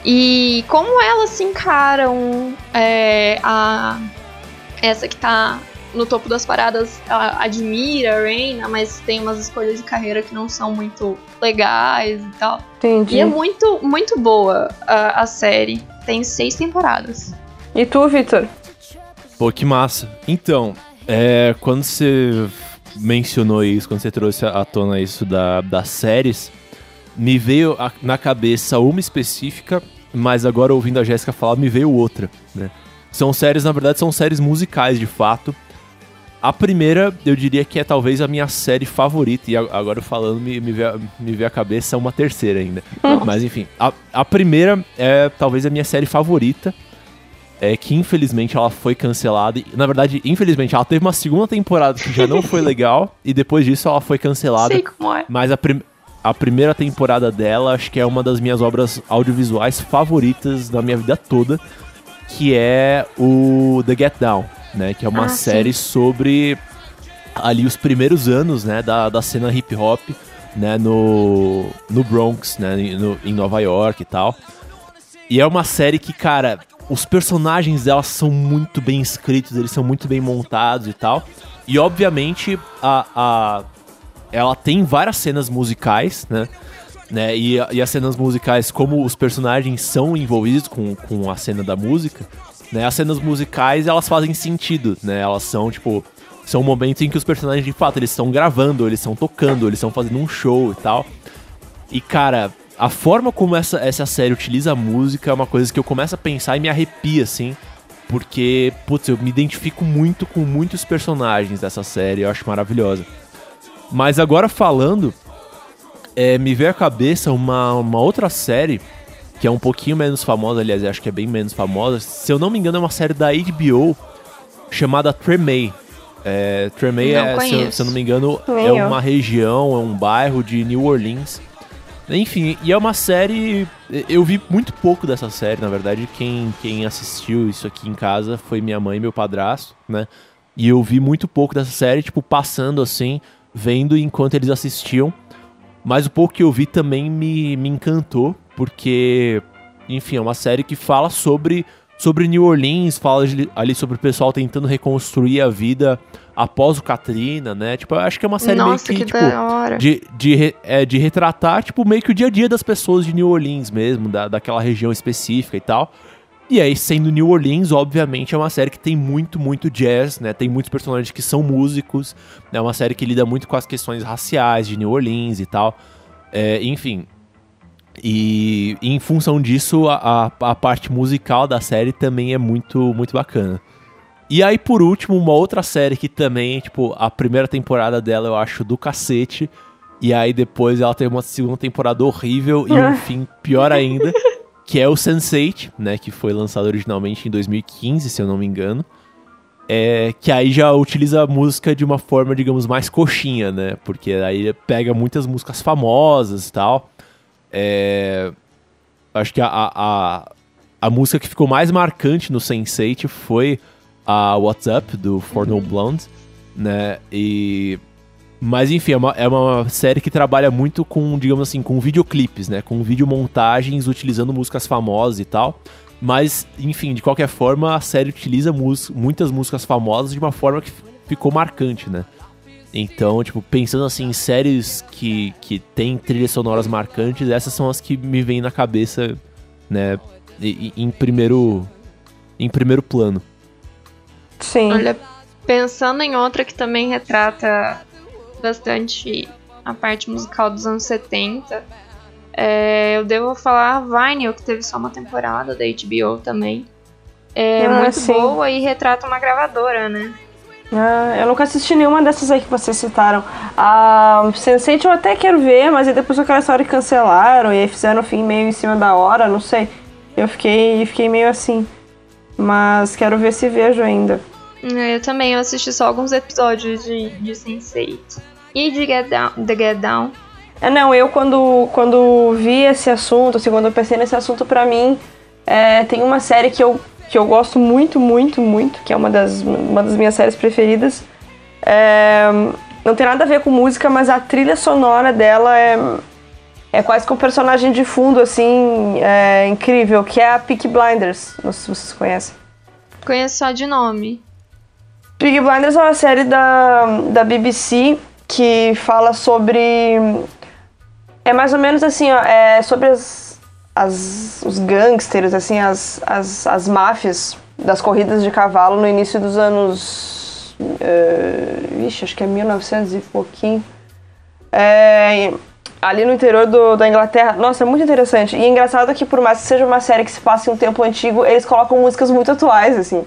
E como elas se encaram é, a essa que tá no topo das paradas ela admira a Reina, mas tem umas escolhas de carreira que não são muito legais e tal. Entendi. E é muito, muito boa a, a série. Tem seis temporadas. E tu, Vitor? Pô, que massa. Então, é, quando você mencionou isso, quando você trouxe à tona isso da, das séries, me veio a- na cabeça uma específica, mas agora ouvindo a Jéssica falar, me veio outra, né? São séries, na verdade, são séries musicais, de fato. A primeira, eu diria que é talvez a minha série favorita, e agora falando, me, me, veio, a- me veio a cabeça uma terceira ainda. Mas enfim, a, a primeira é talvez a minha série favorita, é que infelizmente ela foi cancelada. E, Na verdade, infelizmente, ela teve uma segunda temporada que já não foi legal, e depois disso ela foi cancelada. Sei como é. Mas a, prim- a primeira temporada dela, acho que é uma das minhas obras audiovisuais favoritas da minha vida toda, que é o The Get Down, né? Que é uma Ah, sim. série sobre ali os primeiros anos, né, da, da cena hip hop, né, no, no Bronx, né, em- no- em Nova York e tal. E é uma série que, cara, os personagens dela são muito bem escritos, eles são muito bem montados e tal. E obviamente a, a ela tem várias cenas musicais, né? né? E, e as cenas musicais, como os personagens são envolvidos com, com a cena da música, né? As cenas musicais elas fazem sentido, né? Elas são tipo são momentos em que os personagens de fato eles estão gravando, eles estão tocando, eles estão fazendo um show e tal. E cara, a forma como essa, essa série utiliza a música é uma coisa que eu começo a pensar e me arrepia, assim. Porque, putz, eu me identifico muito com muitos personagens dessa série, eu acho maravilhosa. Mas agora falando, é, me veio à cabeça uma, uma outra série que é um pouquinho menos famosa, aliás, acho que é bem menos famosa. Se eu não me engano, é uma série da HBO chamada Tremay. É, Tremay, é, se, eu, se eu não me engano, Nem é eu. uma região, é um bairro de New Orleans. Enfim, e é uma série. Eu vi muito pouco dessa série, na verdade. Quem, quem assistiu isso aqui em casa foi minha mãe e meu padrasto, né? E eu vi muito pouco dessa série, tipo, passando assim, vendo enquanto eles assistiam. Mas o pouco que eu vi também me, me encantou, porque, enfim, é uma série que fala sobre, sobre New Orleans, fala de- ali sobre o pessoal tentando reconstruir a vida após o Katrina, né? Tipo, eu acho que é uma série Nossa, meio que, que, tipo, de, de, é, de retratar, tipo, meio que o dia a dia das pessoas de New Orleans mesmo, da, daquela região específica e tal. E aí, sendo New Orleans, obviamente, é uma série que tem muito, muito jazz, né? Tem muitos personagens que são músicos. É uma série que lida muito com as questões raciais de New Orleans e tal. É, enfim. E, em função disso, a, a, a parte musical da série também é muito, muito bacana. E aí, por último, uma outra série que também, tipo, a primeira temporada dela eu acho do cacete. E aí depois ela tem uma segunda temporada horrível e um fim pior ainda. Que é o Sense8, né? Que foi lançado originalmente em 2015, se eu não me engano. É, que aí já utiliza a música de uma forma, digamos, mais coxinha, né? Porque aí pega muitas músicas famosas e tal. É, acho que a, a, a, música que ficou mais marcante no Sense8 foi a What's Up, do For No Blonde, né? E... Mas enfim, é uma, é uma série que trabalha muito com, digamos assim, com videoclipes, né? Com videomontagens utilizando músicas famosas e tal. Mas, enfim, de qualquer forma, a série utiliza mus- muitas músicas famosas de uma forma que ficou marcante, né? Então, tipo, pensando assim em séries que, que tem trilhas sonoras marcantes, essas são as que me vêm na cabeça, né, em, em primeiro em primeiro plano. Sim. Olha, pensando em outra que também retrata bastante a parte musical dos anos 70, é, eu devo falar Vinyl, que teve só uma temporada da HBO também. É Ah, muito sim. boa e retrata uma gravadora, né? Ah, eu nunca assisti nenhuma dessas aí que vocês citaram. A Sense8 eu até quero ver, mas aí depois aquela história que cancelaram e aí fizeram o fim meio em cima da hora, não sei. Eu fiquei, fiquei meio assim. Mas quero ver se vejo ainda. É, Eu também eu assisti só alguns episódios de, de Sense8. E de Get Down, The Get Down. É, não, eu quando, quando vi esse assunto, assim, quando eu pensei nesse assunto pra mim, é, tem uma série que eu, que eu gosto muito, muito, muito, que é uma das, uma das minhas séries preferidas. É, não tem nada a ver com música, mas a trilha sonora dela é, é quase que um personagem de fundo, assim, é, incrível, que é a Peaky Blinders. Não sei se vocês conhecem. Conheço só de nome. Peaky Blinders é uma série da, da BBC que fala sobre. É mais ou menos assim, ó, é sobre as, as, os gangsters, assim, as, as, as máfias das corridas de cavalo no início dos anos. vixe, acho que é 1900 e pouquinho. É, ali no interior do, da Inglaterra. Nossa, é muito interessante. E é engraçado que, por mais que seja uma série que se passe em um tempo antigo, eles colocam músicas muito atuais, assim.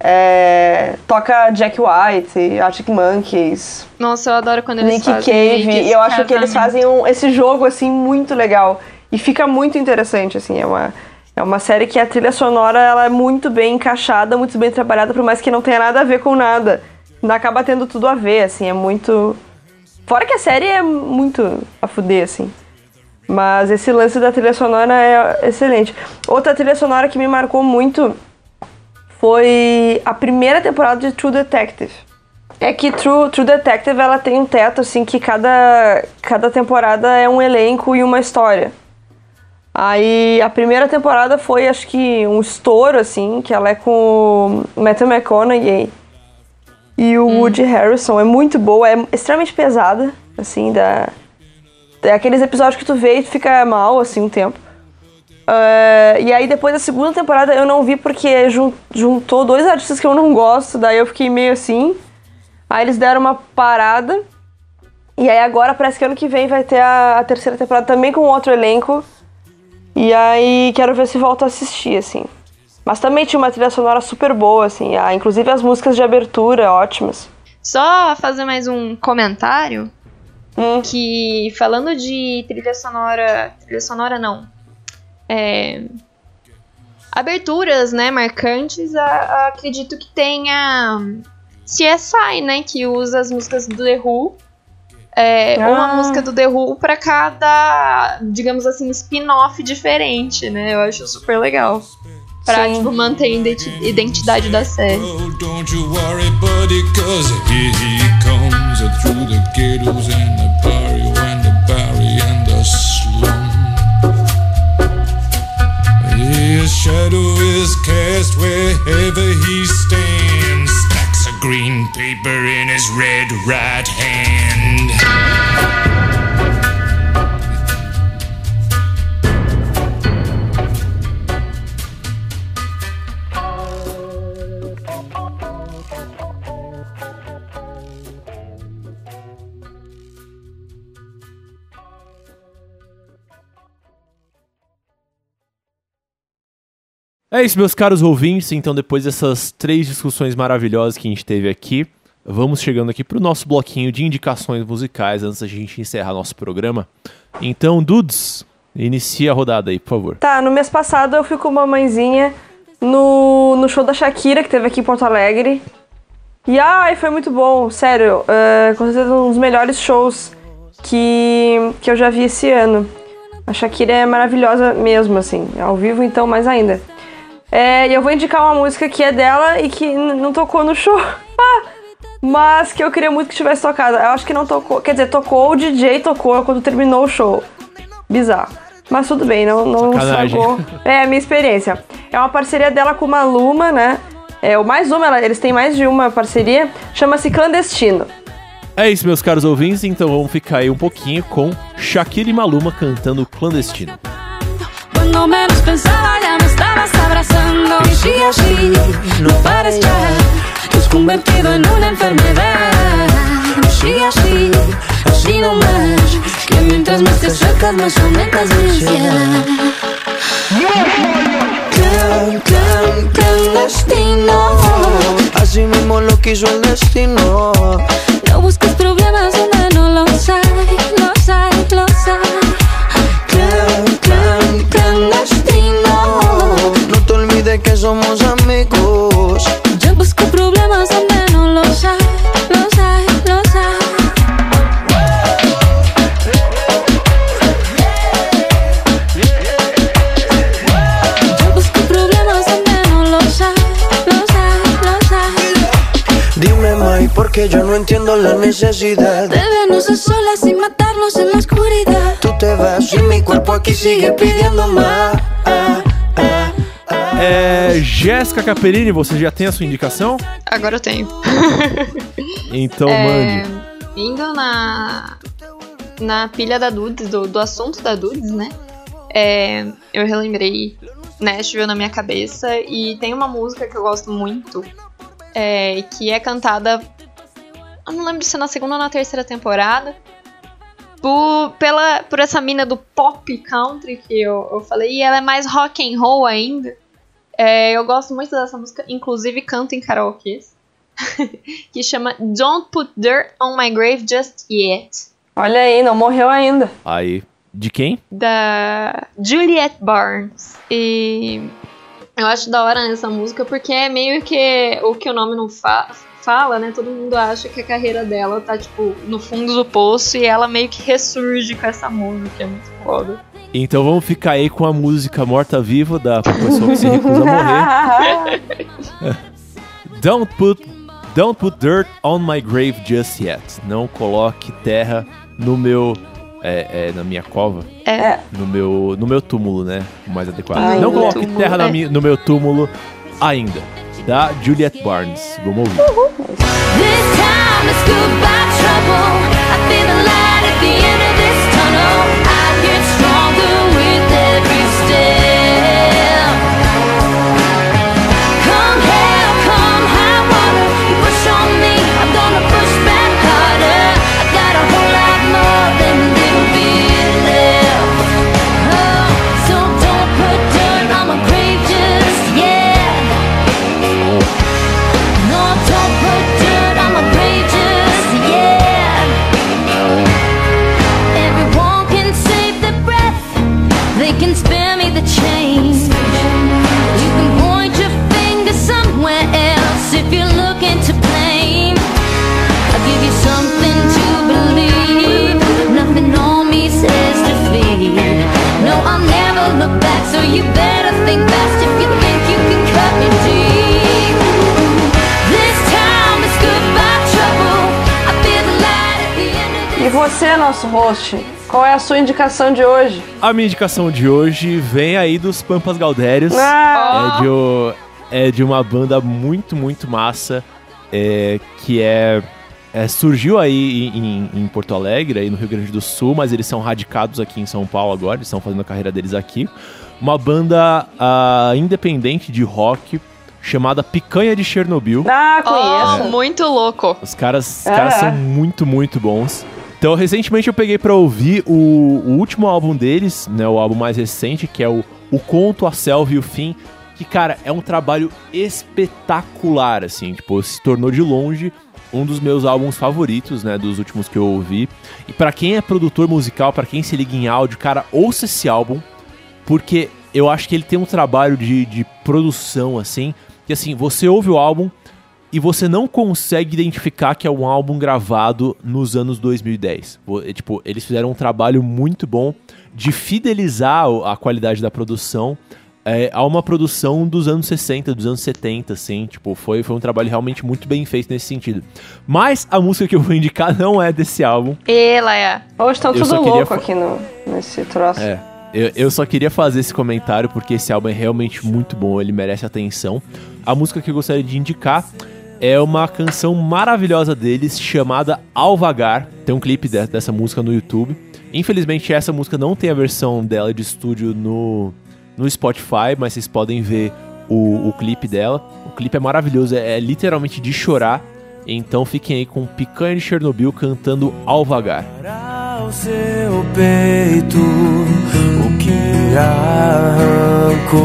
É, toca Jack White, Arctic Monkeys, Nossa, eu adoro quando eles Nick fazem Cave. meio que E eu acho que eles fazem um- esse jogo assim muito legal e fica muito interessante assim. É uma é uma série que a trilha sonora ela é muito bem encaixada, muito bem trabalhada, por mais que não tenha nada a ver com nada. Acaba tendo tudo a ver, assim, é muito. Fora que a série é muito a fuder, assim. Mas esse lance da trilha sonora é excelente. Outra trilha sonora que me marcou muito foi a primeira temporada de True Detective. É que True, True Detective ela tem um teto assim que cada, cada temporada é um elenco e uma história. Aí a primeira temporada foi acho que um estouro assim, que ela é com o Matthew McConaughey e o Woody Harrison. É muito boa, é extremamente pesada, assim, da é aqueles episódios que tu vê e tu fica mal assim um tempo. Ah, e aí depois da segunda temporada eu não vi porque jun- juntou dois artistas que eu não gosto, daí eu fiquei meio assim. Aí eles deram uma parada. E aí agora parece que ano que vem vai ter a, a terceira temporada também com outro elenco. E aí quero ver se volto a assistir, assim. Mas também tinha uma trilha sonora super boa, assim. ah, inclusive as músicas de abertura ótimas. Só fazer mais um comentário. Hum. Que falando de trilha sonora. Trilha sonora não. É, aberturas, né, marcantes, a- a- acredito que tenha CSI, né, que usa as músicas do The Who. É, Ah. Uma música do The Who pra cada, digamos assim, spin-off diferente, né? Eu acho super legal. Pra, Sim. tipo, manter a identi- identidade da série. Oh, don't you worry, buddy, cause here he comes through the ghettos and the shadow is cast wherever he stands. Stacks of green paper in his red right hand. É isso, meus caros ouvintes. Então, depois dessas três discussões maravilhosas que a gente teve aqui, vamos chegando aqui pro nosso bloquinho de indicações musicais antes da gente encerrar nosso programa. Então, Dudes, inicia a rodada aí, por favor. Tá, no mês passado eu fui com uma mãezinha no, no show da Shakira, que teve aqui em Porto Alegre. E ai, foi muito bom, sério. é, com certeza um dos melhores shows que, que eu já vi esse ano. A Shakira é maravilhosa mesmo, assim. Ao vivo, então, mais ainda. É, e eu vou indicar uma música que é dela e que não tocou no show. Ah, Mas que eu queria muito que tivesse tocado. Eu acho que não tocou. Quer dizer, tocou, o DJ tocou quando terminou o show. Bizarro. Mas tudo bem, não, não Sacanagem. estragou. É, a minha experiência. É uma parceria dela com uma Luma, né? É, o mais uma, ela- eles têm mais de uma parceria. Chama-se Clandestino. É isso, meus caros ouvintes, então vamos ficar aí um pouquinho com Shakira e Maluma cantando Clandestino. Cuando menos pensaba ya me estabas abrazando Y sigue así, no pares ya Te has convertido en una enfermedad Y sigue así, así no más Que mientras más te acercas más aumentas mi ansiedad Clan, clan, clandestino. Así mismo lo quiso el destino. No busques problemas donde no los hay, los hay, los la necesidad. De vernos a solas y matarnos en la oscuridad Tú te vas y mi cuerpo aquí sigue pidiendo más. É, Jéssica Capellini, você já tem a sua indicação? Agora eu tenho. Então É, mande. indo na, na pilha da Dudes, do, do assunto da Dudes, né? É, eu relembrei Nashville na minha cabeça e tem uma música que eu gosto muito, é, que é cantada, eu não lembro se é na segunda ou na terceira temporada, por, pela, por essa mina do pop country que eu, eu falei, e ela é mais rock and roll ainda. É, eu gosto muito dessa música, inclusive canto em karaokê. que chama Don't Put Dirt on My Grave Just Yet, Olha aí, não morreu ainda. Aí. De quem? da Juliette Barnes. E eu acho da hora nessa música porque é meio que o que o nome não fa fala, né? Todo mundo acha que a carreira dela tá, tipo, no fundo do poço e ela meio que ressurge com essa música. É muito foda. Então vamos ficar aí com a música Morta Viva da pessoa que se recusa a morrer. Don't put, don't put dirt on my grave just yet. Não coloque terra no meu. É, é, na minha cova. É. No meu, no meu túmulo, né? O mais adequado. Ai, Não coloque túmulo, terra na é. mi- no meu túmulo ainda. Da Juliette Barnes. Vamos ouvir. This time it's goodbye trouble. I feel the light at the end of this tunnel. Você, nosso host, qual é a sua indicação de hoje? A minha indicação de hoje vem aí dos Pampas Galdérios. Ah, É de, o- é de uma banda muito, muito massa, é, que é, é, surgiu aí em, em- Porto Alegre, aí no Rio Grande do Sul, mas eles são radicados aqui em São Paulo agora, eles estão fazendo a carreira deles aqui. Uma banda ah, independente de rock chamada Picanha de Chernobyl. ah Oh, conheço. muito louco. Os caras, os É. caras são muito, muito bons. Então, recentemente eu peguei pra ouvir o, o último álbum deles, né, o álbum mais recente, que é o, o Conto, a Selva e o Fim, que, cara, é um trabalho espetacular, assim, tipo, se tornou de longe um dos meus álbuns favoritos, né, dos últimos que eu ouvi. E pra quem é produtor musical, pra quem se liga em áudio, cara, ouça esse álbum, porque eu acho que ele tem um trabalho de, de produção, assim, que assim, você ouve o álbum e você não consegue identificar que é um álbum gravado nos anos 2010. Vo- é, Tipo, eles fizeram um trabalho muito bom de fidelizar a qualidade da produção é, a uma produção dos anos 60, dos anos 70, assim, tipo, foi, foi um trabalho realmente muito bem feito nesse sentido. Mas a música que eu vou indicar não é desse álbum, Ela é. Hoje estão tudo louco aqui no, nesse troço. É. Eu, eu só queria fazer esse comentário porque esse álbum é realmente muito bom, ele merece atenção. A música que eu gostaria de indicar é uma canção maravilhosa deles chamada Alvagar. Tem um clipe de- dessa música no YouTube. Infelizmente, essa música não tem a versão dela de estúdio no, no Spotify, mas vocês podem ver o, o clipe dela. O clipe é maravilhoso, é, é literalmente de chorar. Então fiquem aí com Picanha de Chernobyl cantando Alvagar. ao seu peito o que arrancou.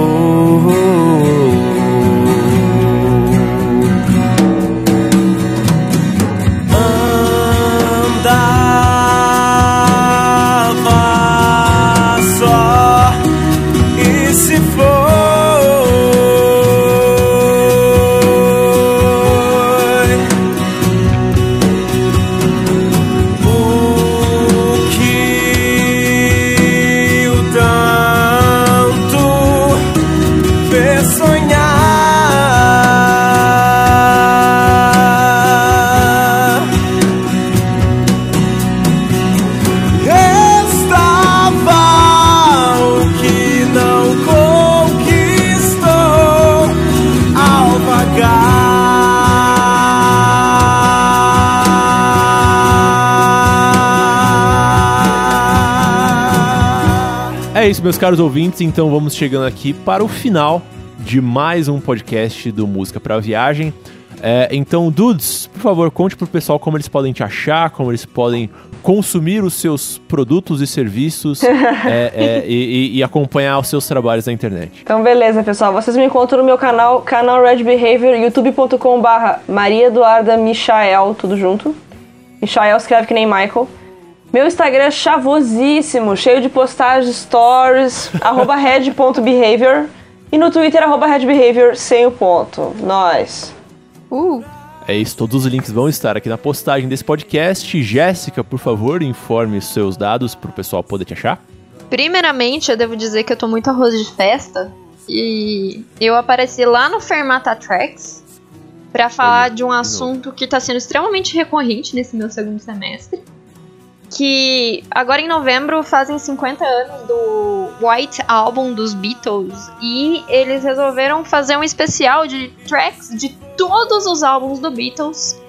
Isso, meus caros ouvintes. Então vamos chegando aqui para o final de mais um podcast do Música para Viagem. É, então, Dudes, por favor, conte pro pessoal como eles podem te achar, como eles podem consumir os seus produtos e serviços é, é, e, e- acompanhar os seus trabalhos na internet. Então, beleza, pessoal. Vocês me encontram no meu canal, canal Red Behavior, youtube.com barra Maria Eduarda Michael, tudo junto. Michael escreve que nem Michael. Meu Instagram é chavosíssimo, cheio de postagens, stories, arroba red.behavior. E no Twitter, arroba redbehavior, sem o ponto. Nós. Uh, É isso, todos os links vão estar aqui na postagem desse podcast. Jéssica, por favor, informe os seus dados pro pessoal poder te achar. primeiramente, eu devo dizer que eu tô muito arroz de festa. E eu apareci lá no Fermata Tracks pra falar de um assunto que tá sendo extremamente recorrente nesse meu segundo semestre. Que agora em novembro fazem 50 anos do White Album dos Beatles. E eles resolveram fazer um especial de tracks de todos os álbuns do Beatles.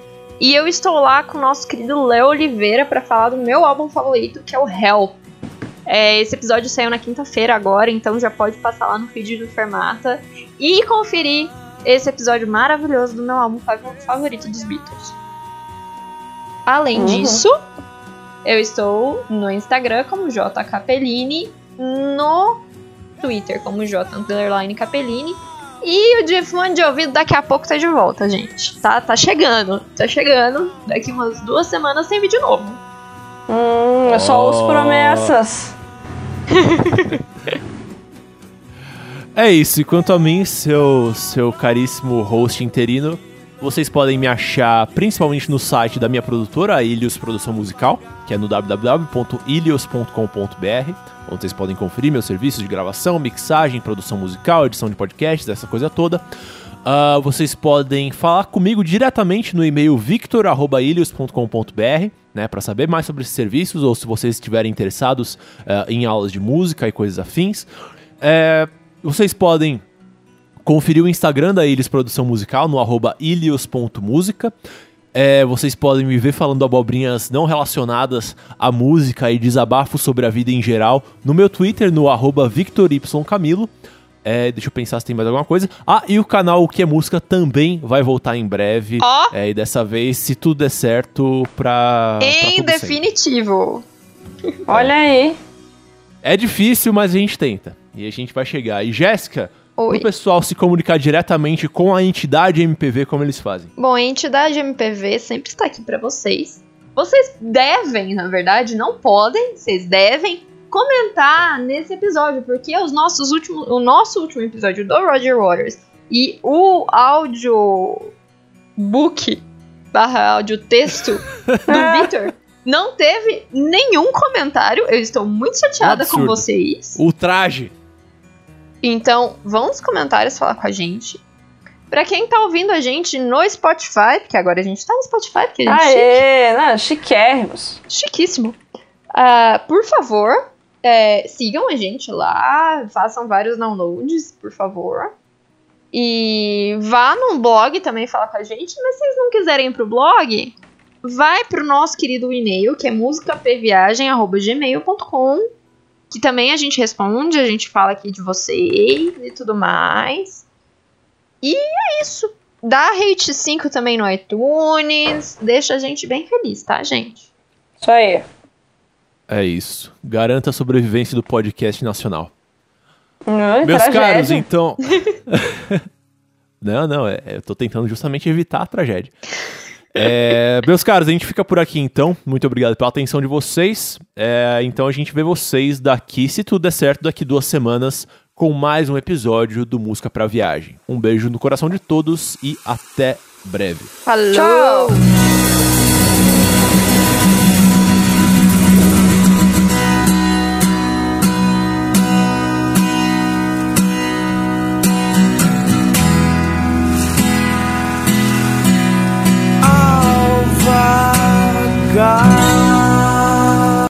E eu estou lá com o nosso querido Léo Oliveira pra falar do meu álbum favorito, que é o Hell. É, esse episódio saiu na quinta-feira agora, então já pode passar lá no feed do Fermata e conferir esse episódio maravilhoso do meu álbum fav- favorito dos Beatles. Além Uhum. disso, eu estou no Instagram como J Capellini, no Twitter como J Capellini. E o de fone de ouvido daqui a pouco tá de volta, gente. Tá, tá chegando, tá chegando. Daqui umas duas semanas tem vídeo novo. Hum, eu só Oh. promessas. É isso, e quanto a mim, seu, seu caríssimo host interino, vocês podem me achar principalmente no site da minha produtora, a Ilios Produção Musical, que é no www.ilios.com.br, onde vocês podem conferir meus serviços de gravação, mixagem, produção musical, edição de podcasts, essa coisa toda. Ah, vocês podem falar comigo diretamente no e-mail victor.ilios.com.br, né, para saber mais sobre esses serviços, ou se vocês estiverem interessados ah, em aulas de música e coisas afins. É, vocês podem conferir o Instagram da Ilios Produção Musical no arroba ilios.música. É, vocês podem me ver falando abobrinhas não relacionadas à música e desabafo sobre a vida em geral no meu Twitter, no arroba victorycamilo. É, deixa eu pensar se tem mais alguma coisa. Ah, e o canal O Que é Música também vai voltar em breve. Ó. É, e dessa vez, se tudo der certo, pra. pra em sempre. definitivo. Olha aí. É difícil, mas a gente tenta. E a gente vai chegar. E Jéssica, Oi. o pessoal se comunicar diretamente com a entidade MPV, como eles fazem? Bom, a entidade MPV sempre está aqui para vocês. Vocês devem, na verdade, não podem, vocês devem comentar nesse episódio, porque os nossos últimos, o nosso último episódio do Roger Waters e o áudio book barra áudio texto do Victor não teve nenhum comentário. Eu estou muito chateada com Absurdo. vocês. O traje. Então, vão nos comentários falar com a gente. Pra quem tá ouvindo a gente no Spotify, porque agora a gente tá no Spotify, porque a gente Aê, não, chiquérrimos. chiquíssimo. Ah, por favor, é, sigam a gente lá, façam vários downloads, por favor. E vá no blog também falar com a gente, mas se vocês não quiserem ir pro blog, vai pro nosso querido e-mail, que é musicapviagem.gmail.com, que também a gente responde, a gente fala aqui de vocês e tudo mais. E é isso. Dá rate 5 também no iTunes, deixa a gente bem feliz, tá, gente? Isso aí. É isso. Garanta a sobrevivência do podcast nacional. Hum, Meus tragédia. caros, então. não, não, é, eu tô tentando justamente evitar a tragédia. É, meus caros, a gente fica por aqui então. Muito obrigado pela atenção de vocês. É, então a gente vê vocês daqui, se tudo der certo, daqui duas semanas, com mais um episódio do Música pra Viagem. Um beijo no coração de todos e até breve. Falou! Tchau!